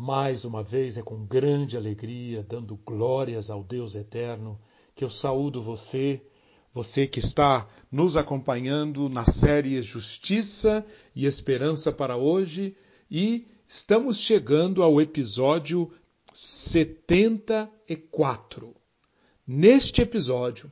Mais uma vez é com grande alegria, dando glórias ao Deus eterno, que eu saúdo você, você que está nos acompanhando na série Justiça e Esperança para hoje, e estamos chegando ao episódio 74. Neste episódio,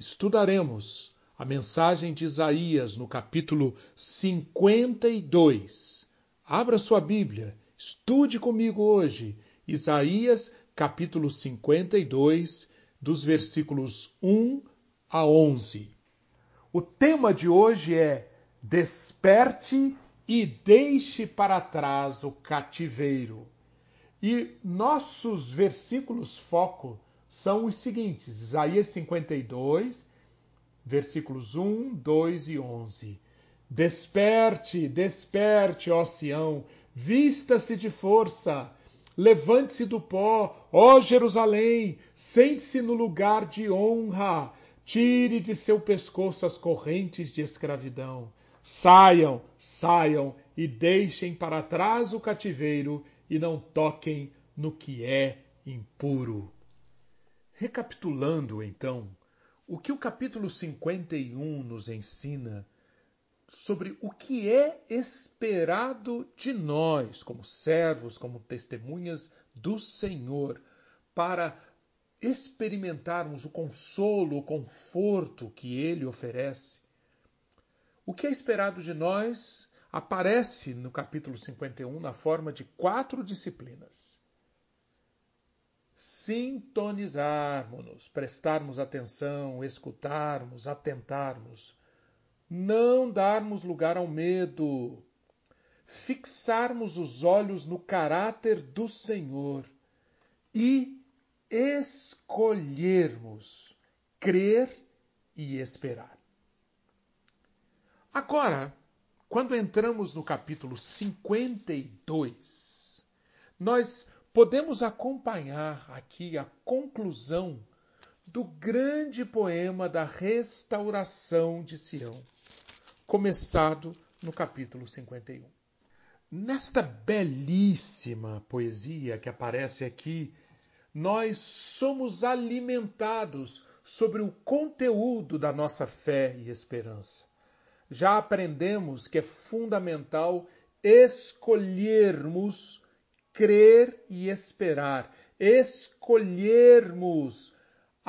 estudaremos a mensagem de Isaías no capítulo 52. Abra sua Bíblia Estude comigo hoje Isaías capítulo 52, dos versículos 1 a 11. O tema de hoje é Desperte e deixe para trás o cativeiro. E nossos versículos foco são os seguintes: Isaías 52, versículos 1, 2 e 11. Desperte, desperte, ó Sião, Vista-se de força, levante-se do pó, ó Jerusalém, sente-se no lugar de honra, tire de seu pescoço as correntes de escravidão. Saiam, saiam e deixem para trás o cativeiro e não toquem no que é impuro. Recapitulando, então, o que o capítulo 51 nos ensina sobre o que é esperado de nós, como servos, como testemunhas do Senhor, para experimentarmos o consolo, o conforto que Ele oferece. O que é esperado de nós aparece no capítulo 51 na forma de quatro disciplinas. Sintonizarmos-nos, prestarmos atenção, escutarmos, atentarmos não darmos lugar ao medo, fixarmos os olhos no caráter do Senhor e escolhermos crer e esperar. Agora, quando entramos no capítulo 52, nós podemos acompanhar aqui a conclusão do grande poema da restauração de Sião começado no capítulo 51. Nesta belíssima poesia que aparece aqui, nós somos alimentados sobre o conteúdo da nossa fé e esperança. Já aprendemos que é fundamental escolhermos crer e esperar, escolhermos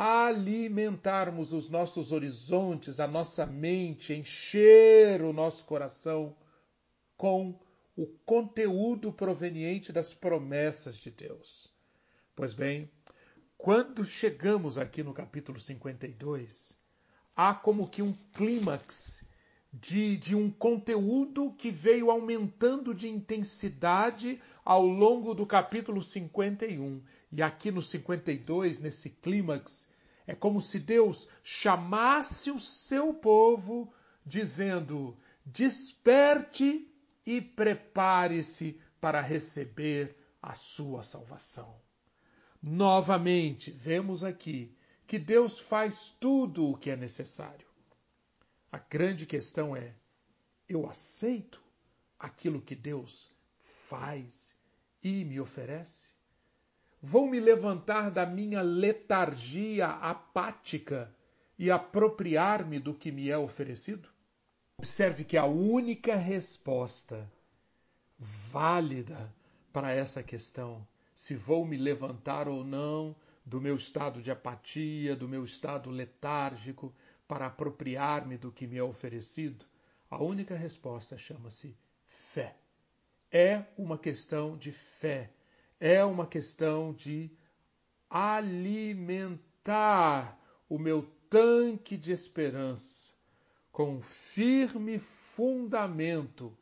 alimentarmos os nossos horizontes, a nossa mente, encher o nosso coração com o conteúdo proveniente das promessas de Deus. Pois bem, quando chegamos aqui no capítulo 52, há como que um clímax de, de um conteúdo que veio aumentando de intensidade ao longo do capítulo 51. E aqui no 52, nesse clímax, é como se Deus chamasse o seu povo, dizendo: desperte e prepare-se para receber a sua salvação. Novamente, vemos aqui que Deus faz tudo o que é necessário. A grande questão é: eu aceito aquilo que Deus faz e me oferece? Vou me levantar da minha letargia apática e apropriar-me do que me é oferecido? Observe que a única resposta válida para essa questão, se vou me levantar ou não do meu estado de apatia, do meu estado letárgico, para apropriar-me do que me é oferecido? A única resposta chama-se fé. É uma questão de fé. É uma questão de alimentar o meu tanque de esperança com um firme fundamento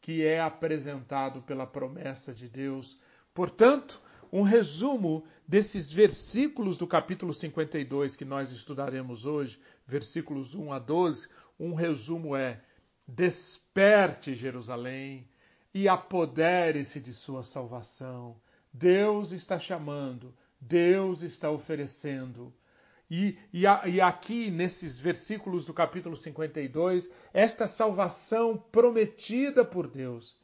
que é apresentado pela promessa de Deus. Portanto, um resumo desses versículos do capítulo 52 que nós estudaremos hoje, versículos 1 a 12. Um resumo é: Desperte, Jerusalém, e apodere-se de sua salvação. Deus está chamando, Deus está oferecendo. E, e, e, aqui, nesses versículos do capítulo 52, esta salvação prometida por Deus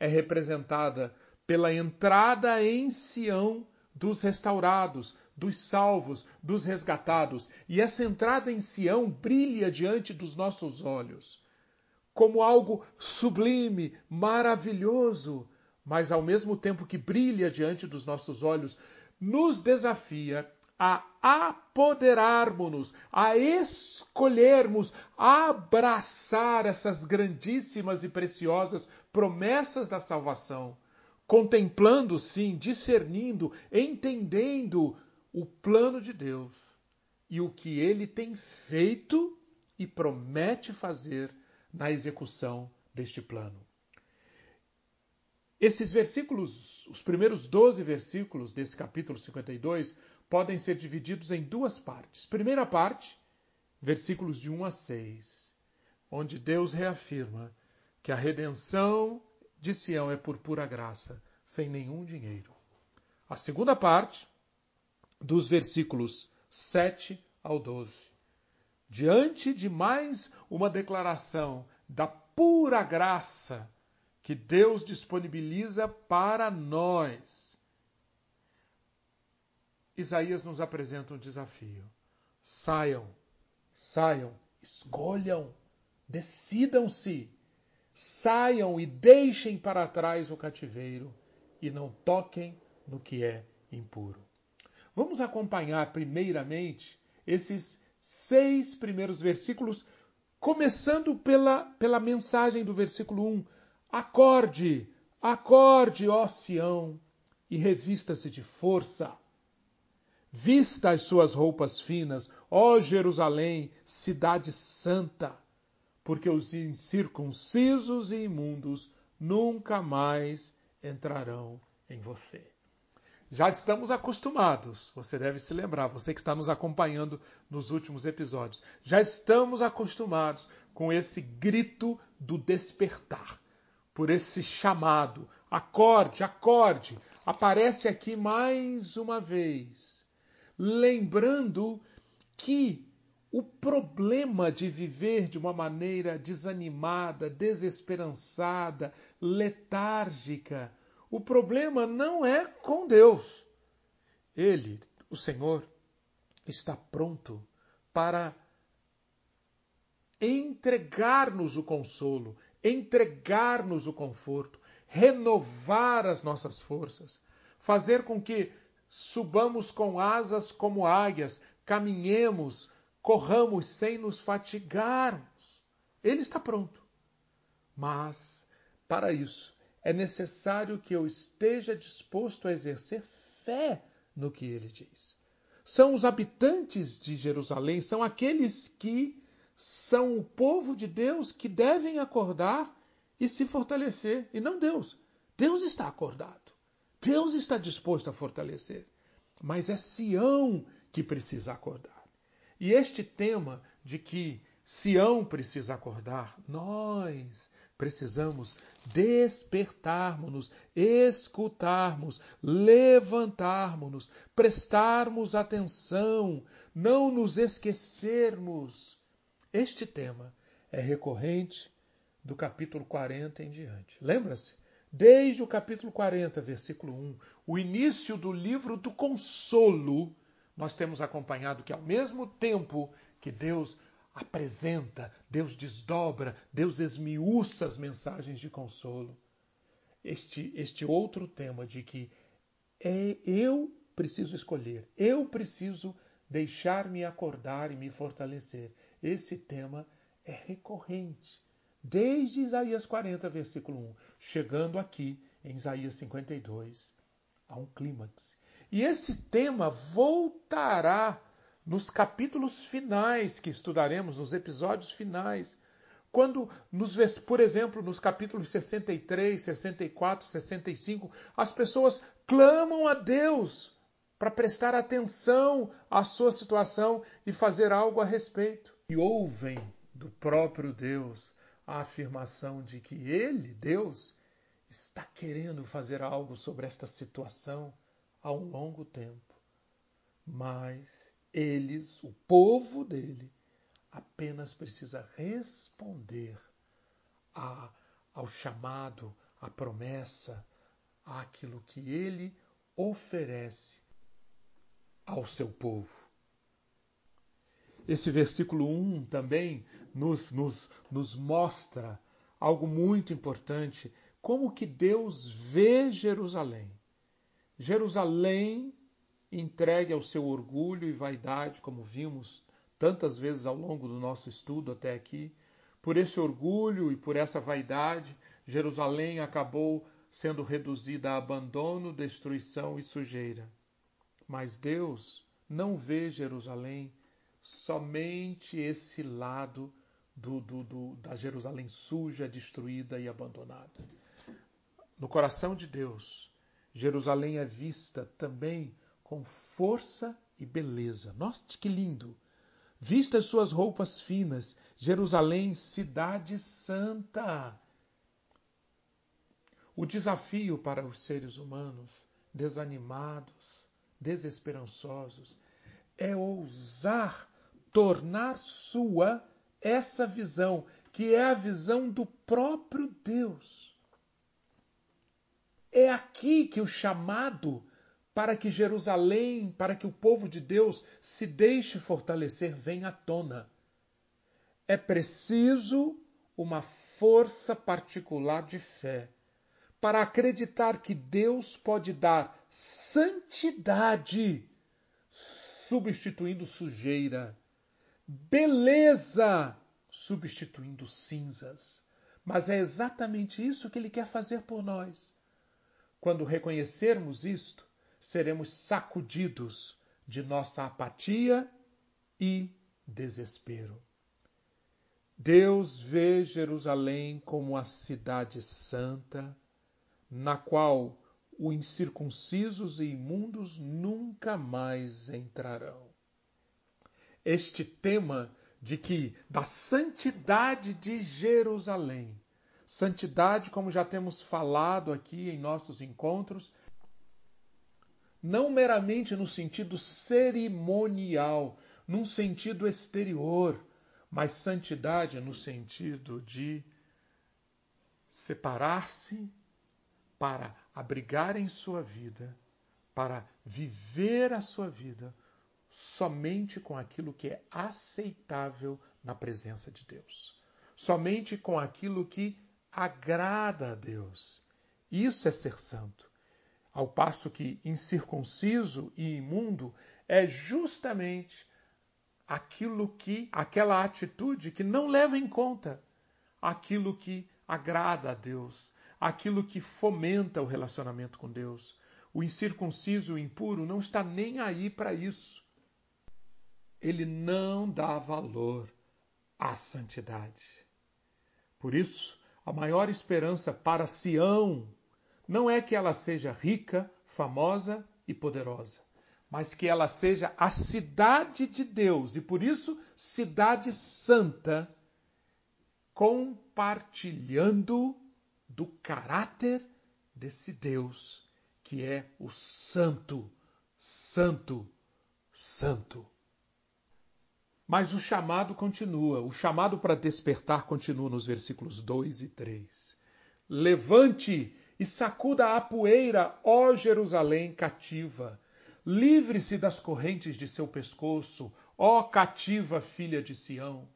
é representada pela entrada em Sião dos restaurados, dos salvos, dos resgatados. E essa entrada em Sião brilha diante dos nossos olhos como algo sublime, maravilhoso, mas ao mesmo tempo que brilha diante dos nossos olhos, nos desafia a apoderarmos-nos, a escolhermos, a abraçar essas grandíssimas e preciosas promessas da salvação, contemplando, sim, discernindo, entendendo o plano de Deus e o que ele tem feito e promete fazer na execução deste plano. Esses versículos, os primeiros 12 versículos desse capítulo 52, podem ser divididos em duas partes. Primeira parte, versículos de 1 a 6, onde Deus reafirma que a redenção de Sião é por pura graça, sem nenhum dinheiro. A segunda parte, dos versículos 7 ao 12, diante de mais uma declaração da pura graça que Deus disponibiliza para nós, Isaías nos apresenta um desafio. Saiam, saiam, escolham, decidam-se, saiam e deixem para trás o cativeiro e não toquem no que é impuro. Vamos acompanhar primeiramente esses seis primeiros versículos, começando pela, pela mensagem do versículo 1. Acorde, acorde, ó Sião, e revista-se de força. Vista as suas roupas finas, ó Jerusalém, cidade santa, porque os incircuncisos e imundos nunca mais entrarão em você já estamos acostumados, você deve se lembrar, você que está nos acompanhando nos últimos episódios, já estamos acostumados com esse grito do despertar, por esse chamado. Acorde, acorde, aparece aqui mais uma vez, lembrando que o problema de viver de uma maneira desanimada, desesperançada, letárgica, o problema não é com Deus. Ele, o Senhor, está pronto para entregar-nos o consolo, entregar-nos o conforto, renovar as nossas forças, fazer com que subamos com asas como águias, caminhemos, corramos sem nos fatigarmos. Ele está pronto. Mas, para isso, é necessário que eu esteja disposto a exercer fé no que ele diz. São os habitantes de Jerusalém, são aqueles que são o povo de Deus que devem acordar e se fortalecer, e não Deus. Deus está acordado. Deus está disposto a fortalecer. Mas é Sião que precisa acordar. E este tema de que Sião precisa acordar, nós precisamos despertarmos-nos, escutarmos, levantarmos-nos, prestarmos atenção, não nos esquecermos. Este tema é recorrente do capítulo 40 em diante. Lembra-se? Desde o capítulo 40, versículo 1, o início do livro do consolo, nós temos acompanhado que, ao mesmo tempo que Deus apresenta, Deus desdobra, Deus esmiuça as mensagens de consolo. Este, este outro tema de que é eu preciso escolher, eu preciso deixar-me acordar e me fortalecer. Esse tema é recorrente, desde Isaías 40, versículo 1, chegando aqui em Isaías 52, a um clímax. E esse tema voltará nos capítulos finais que estudaremos, nos episódios finais. Quando, nos, por exemplo, nos capítulos 63, 64, 65, as pessoas clamam a Deus para prestar atenção à sua situação e fazer algo a respeito. E ouvem do próprio Deus a afirmação de que Ele, Deus, está querendo fazer algo sobre esta situação há um longo tempo. Mas eles, o povo dele, apenas precisa responder a, ao chamado, à promessa, àquilo que ele oferece ao seu povo. Esse versículo 1 também nos, nos, nos mostra algo muito importante, como que Deus vê Jerusalém. Jerusalém entregue ao seu orgulho e vaidade, como vimos tantas vezes ao longo do nosso estudo até aqui. Por esse orgulho e por essa vaidade, Jerusalém acabou sendo reduzida a abandono, destruição e sujeira. Mas Deus não vê Jerusalém somente esse lado do, do, do, da Jerusalém suja, destruída e abandonada. No coração de Deus, Jerusalém é vista também com força e beleza. Note que lindo! Vista as suas roupas finas, Jerusalém, cidade santa. O desafio para os seres humanos desanimados, desesperançosos, é ousar tornar sua essa visão, que é a visão do próprio Deus. É aqui que o chamado para que Jerusalém, para que o povo de Deus se deixe fortalecer, vem à tona. É preciso uma força particular de fé para acreditar que Deus pode dar santidade substituindo sujeira, beleza substituindo cinzas. Mas é exatamente isso que ele quer fazer por nós. Quando reconhecermos isto, seremos sacudidos de nossa apatia e desespero. Deus vê Jerusalém como a cidade santa, na qual os incircuncisos e imundos nunca mais entrarão. Este tema de que da santidade de Jerusalém, santidade, como já temos falado aqui em nossos encontros, não meramente no sentido cerimonial, num sentido exterior, mas santidade no sentido de separar-se para abrigar em sua vida, para viver a sua vida somente com aquilo que é aceitável na presença de Deus, somente com aquilo que agrada a Deus. Isso é ser santo. Ao passo que incircunciso e imundo é justamente aquilo que, aquela atitude que não leva em conta aquilo que agrada a Deus, aquilo que fomenta o relacionamento com Deus. O incircunciso, o impuro, não está nem aí para isso. Ele não dá valor à santidade. Por isso, a maior esperança para Sião não é que ela seja rica, famosa e poderosa, mas que ela seja a cidade de Deus e por isso cidade santa, compartilhando do caráter desse Deus que é o Santo, Santo, Santo. Mas o chamado continua, o chamado para despertar continua nos versículos 2 e 3. Levante e sacuda a poeira, ó Jerusalém cativa. Livre-se das correntes de seu pescoço, ó cativa filha de Sião.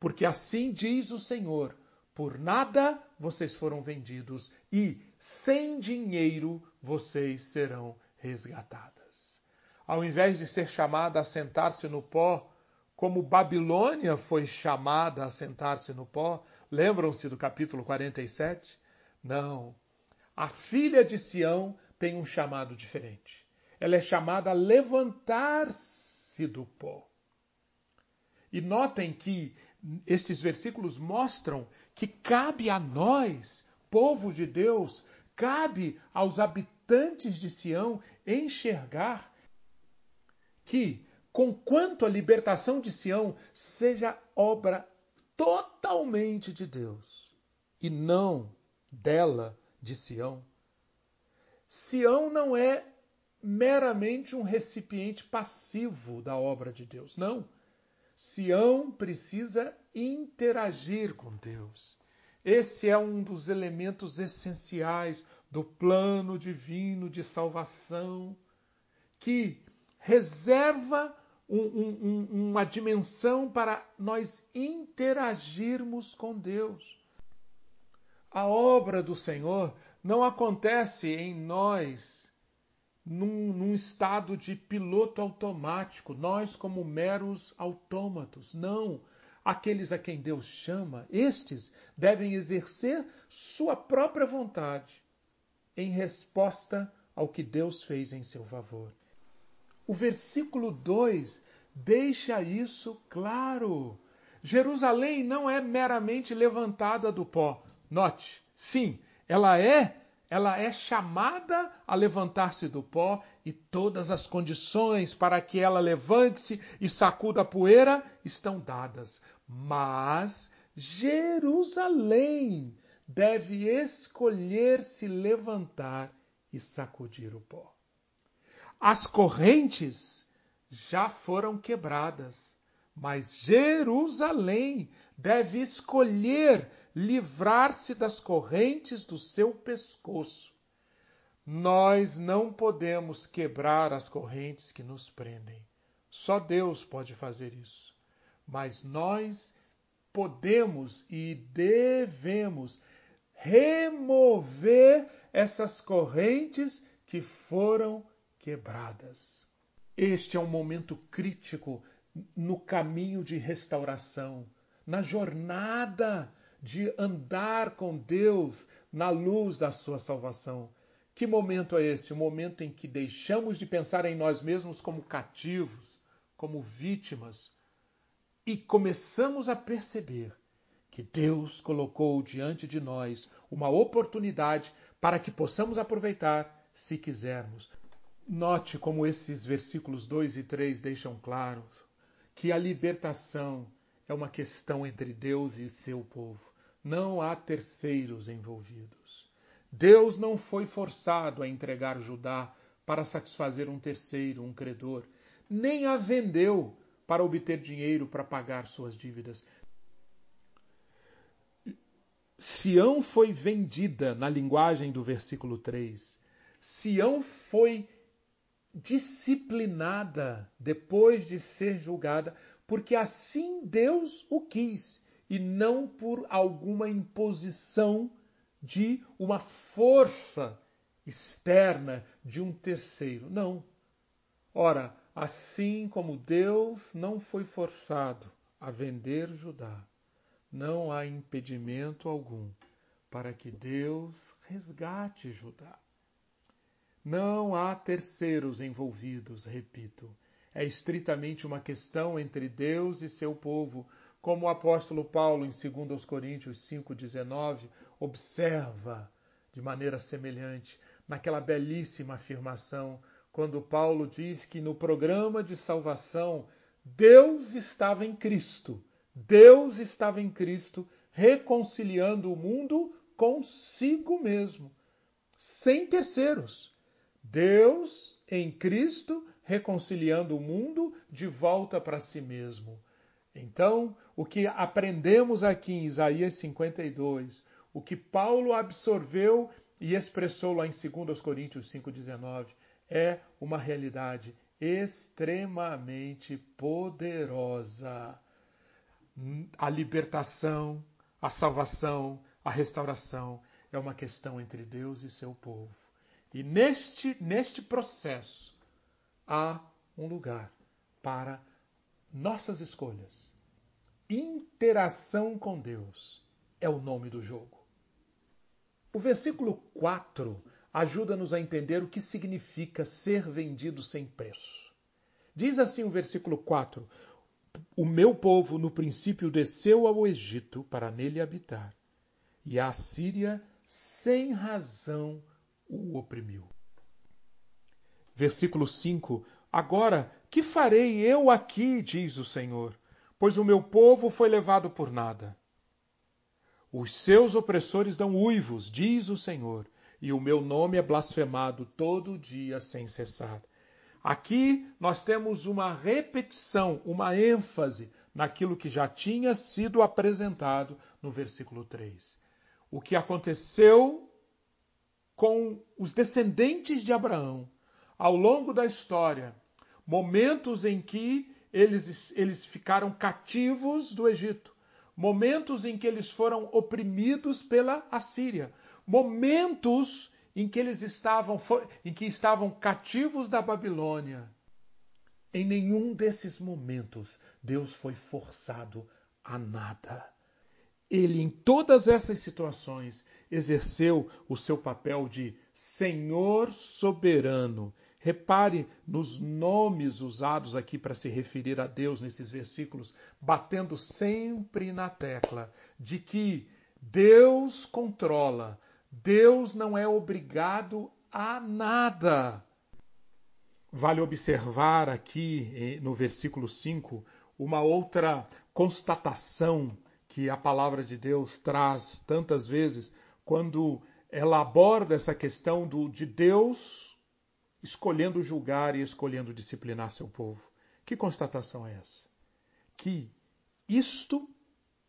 Porque assim diz o Senhor: por nada vocês foram vendidos e sem dinheiro vocês serão resgatadas. Ao invés de ser chamada a sentar-se no pó, como Babilônia foi chamada a sentar-se no pó, lembram-se do capítulo 47? Não. A filha de Sião tem um chamado diferente. Ela é chamada a levantar-se do pó. E notem que estes versículos mostram que cabe a nós, povo de Deus, cabe aos habitantes de Sião enxergar que, conquanto a libertação de Sião seja obra totalmente de Deus e não dela, de Sião, Sião não é meramente um recipiente passivo da obra de Deus, não. Sião precisa interagir com Deus. Esse é um dos elementos essenciais do plano divino de salvação, que reserva um, um, uma dimensão para nós interagirmos com Deus. A obra do Senhor não acontece em nós num, num, estado de piloto automático, nós como meros autômatos. Não. Aqueles a quem Deus chama, estes devem exercer sua própria vontade em resposta ao que Deus fez em seu favor. O versículo 2 deixa isso claro. Jerusalém não é meramente levantada do pó. Note, sim, ela é, ela é chamada a levantar-se do pó e todas as condições para que ela levante-se e sacuda a poeira estão dadas. Mas Jerusalém deve escolher se levantar e sacudir o pó. As correntes já foram quebradas, mas Jerusalém deve escolher livrar-se das correntes do seu pescoço. Nós não podemos quebrar as correntes que nos prendem. Só Deus pode fazer isso. Mas nós podemos e devemos remover essas correntes que foram quebradas. Este é um momento crítico no caminho de restauração, na jornada de andar com Deus na luz da sua salvação. Que momento é esse? O momento em que deixamos de pensar em nós mesmos como cativos, como vítimas, e começamos a perceber que Deus colocou diante de nós uma oportunidade para que possamos aproveitar se quisermos. Note como esses versículos 2 e 3 deixam claro que a libertação é uma questão entre Deus e seu povo. Não há terceiros envolvidos. Deus não foi forçado a entregar Judá para satisfazer um terceiro, um credor, nem a vendeu para obter dinheiro para pagar suas dívidas. Sião foi vendida na linguagem do versículo 3. Sião foi disciplinada depois de ser julgada, porque assim Deus o quis e não por alguma imposição de uma força externa de um terceiro. Não. Ora, assim como Deus não foi forçado a vender Judá, não há impedimento algum para que Deus resgate Judá. Não há terceiros envolvidos, repito. É estritamente uma questão entre Deus e seu povo, como o apóstolo Paulo, em 2 Coríntios 5,19, observa de maneira semelhante naquela belíssima afirmação, quando Paulo diz que no programa de salvação Deus estava em Cristo. Deus estava em Cristo reconciliando o mundo consigo mesmo, sem terceiros. Deus em Cristo reconciliando o mundo de volta para si mesmo. Então, o que aprendemos aqui em Isaías 52, o que Paulo absorveu e expressou lá em 2 Coríntios 5,19, é uma realidade extremamente poderosa. A libertação, a salvação, a restauração é uma questão entre Deus e seu povo. E neste, neste processo há um lugar para nossas escolhas. Interação com Deus é o nome do jogo. O versículo 4 ajuda-nos a entender o que significa ser vendido sem preço. Diz assim o versículo 4: O meu povo no princípio desceu ao Egito para nele habitar, e a Síria sem razão o oprimiu. Versículo 5: Agora, que farei eu aqui, diz o Senhor, pois o meu povo foi levado por nada. Os seus opressores dão uivos, diz o Senhor, e o meu nome é blasfemado todo dia sem cessar. Aqui nós temos uma repetição, uma ênfase naquilo que já tinha sido apresentado no versículo 3. o que aconteceu com os descendentes de Abraão ao longo da história, momentos em que eles, eles ficaram cativos do Egito, momentos em que eles foram oprimidos pela Assíria, momentos em que eles estavam, em que estavam cativos da Babilônia. Em nenhum desses momentos Deus foi forçado a nada. Ele, em todas essas situações, exerceu o seu papel de Senhor soberano. Repare nos nomes usados aqui para se referir a Deus nesses versículos, batendo sempre na tecla de que Deus controla, Deus não é obrigado a nada. Vale observar aqui eh, no versículo 5 uma outra constatação que a palavra de Deus traz tantas vezes quando ela aborda essa questão do, de Deus escolhendo julgar e escolhendo disciplinar seu povo. Que constatação é essa? Que isto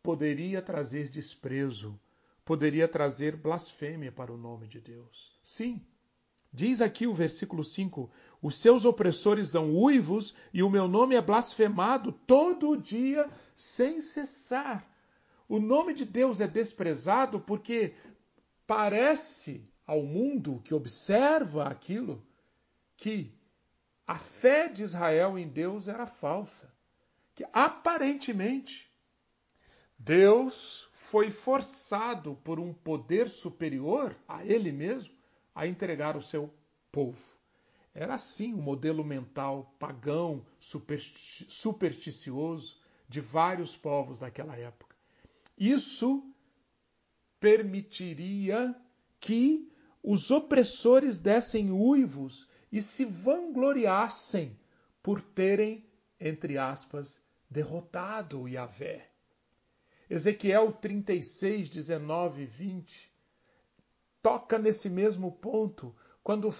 poderia trazer desprezo, poderia trazer blasfêmia para o nome de Deus. Sim, diz aqui o versículo 5: Os seus opressores dão uivos e o meu nome é blasfemado todo dia sem cessar. O nome de Deus é desprezado porque parece ao mundo que observa aquilo que a fé de Israel em Deus era falsa. Que aparentemente Deus foi forçado por um poder superior a ele mesmo a entregar o seu povo. Era assim o modelo mental pagão, supersticioso de vários povos daquela época. Isso permitiria que os opressores dessem uivos e se vangloriassem por terem, entre aspas, derrotado o Yahvé. Ezequiel 36, 19 e 20 toca nesse mesmo ponto quando,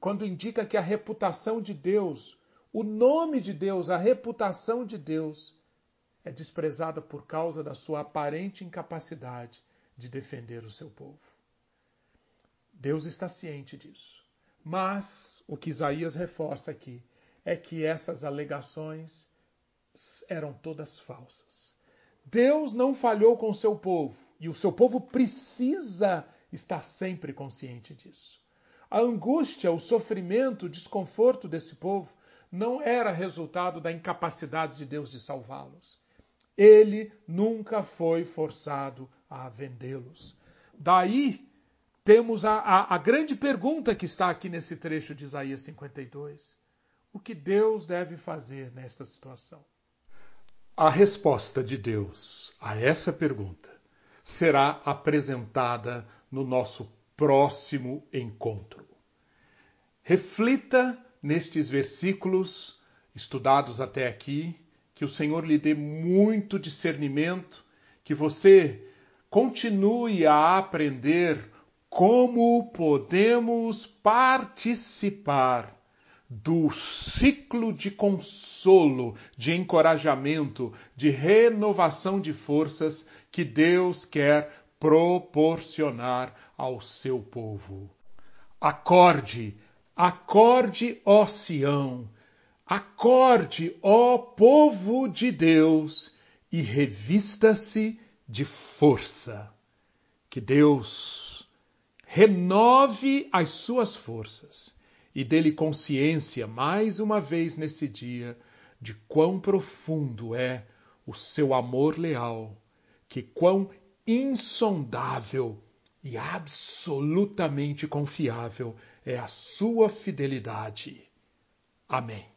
quando indica que a reputação de Deus, o nome de Deus, a reputação de Deus é desprezada por causa da sua aparente incapacidade de defender o seu povo. Deus está ciente disso. Mas o que Isaías reforça aqui é que essas alegações eram todas falsas. Deus não falhou com o seu povo e o seu povo precisa estar sempre consciente disso. A angústia, o sofrimento, o desconforto desse povo não era resultado da incapacidade de Deus de salvá-los. Ele nunca foi forçado a vendê-los. Daí temos a, a, a, grande pergunta que está aqui nesse trecho de Isaías 52. O que Deus deve fazer nesta situação? A resposta de Deus a essa pergunta será apresentada no nosso próximo encontro. Reflita nestes versículos estudados até aqui que o Senhor lhe dê muito discernimento, que você continue a aprender como podemos participar do ciclo de consolo, de encorajamento, de renovação de forças que Deus quer proporcionar ao seu povo. Acorde, acorde, ó Sião, Acorde, ó povo de Deus, e revista-se de força. Que Deus renove as suas forças e dê-lhe consciência mais uma vez nesse dia de quão profundo é o seu amor leal, que quão insondável e absolutamente confiável é a sua fidelidade. Amém.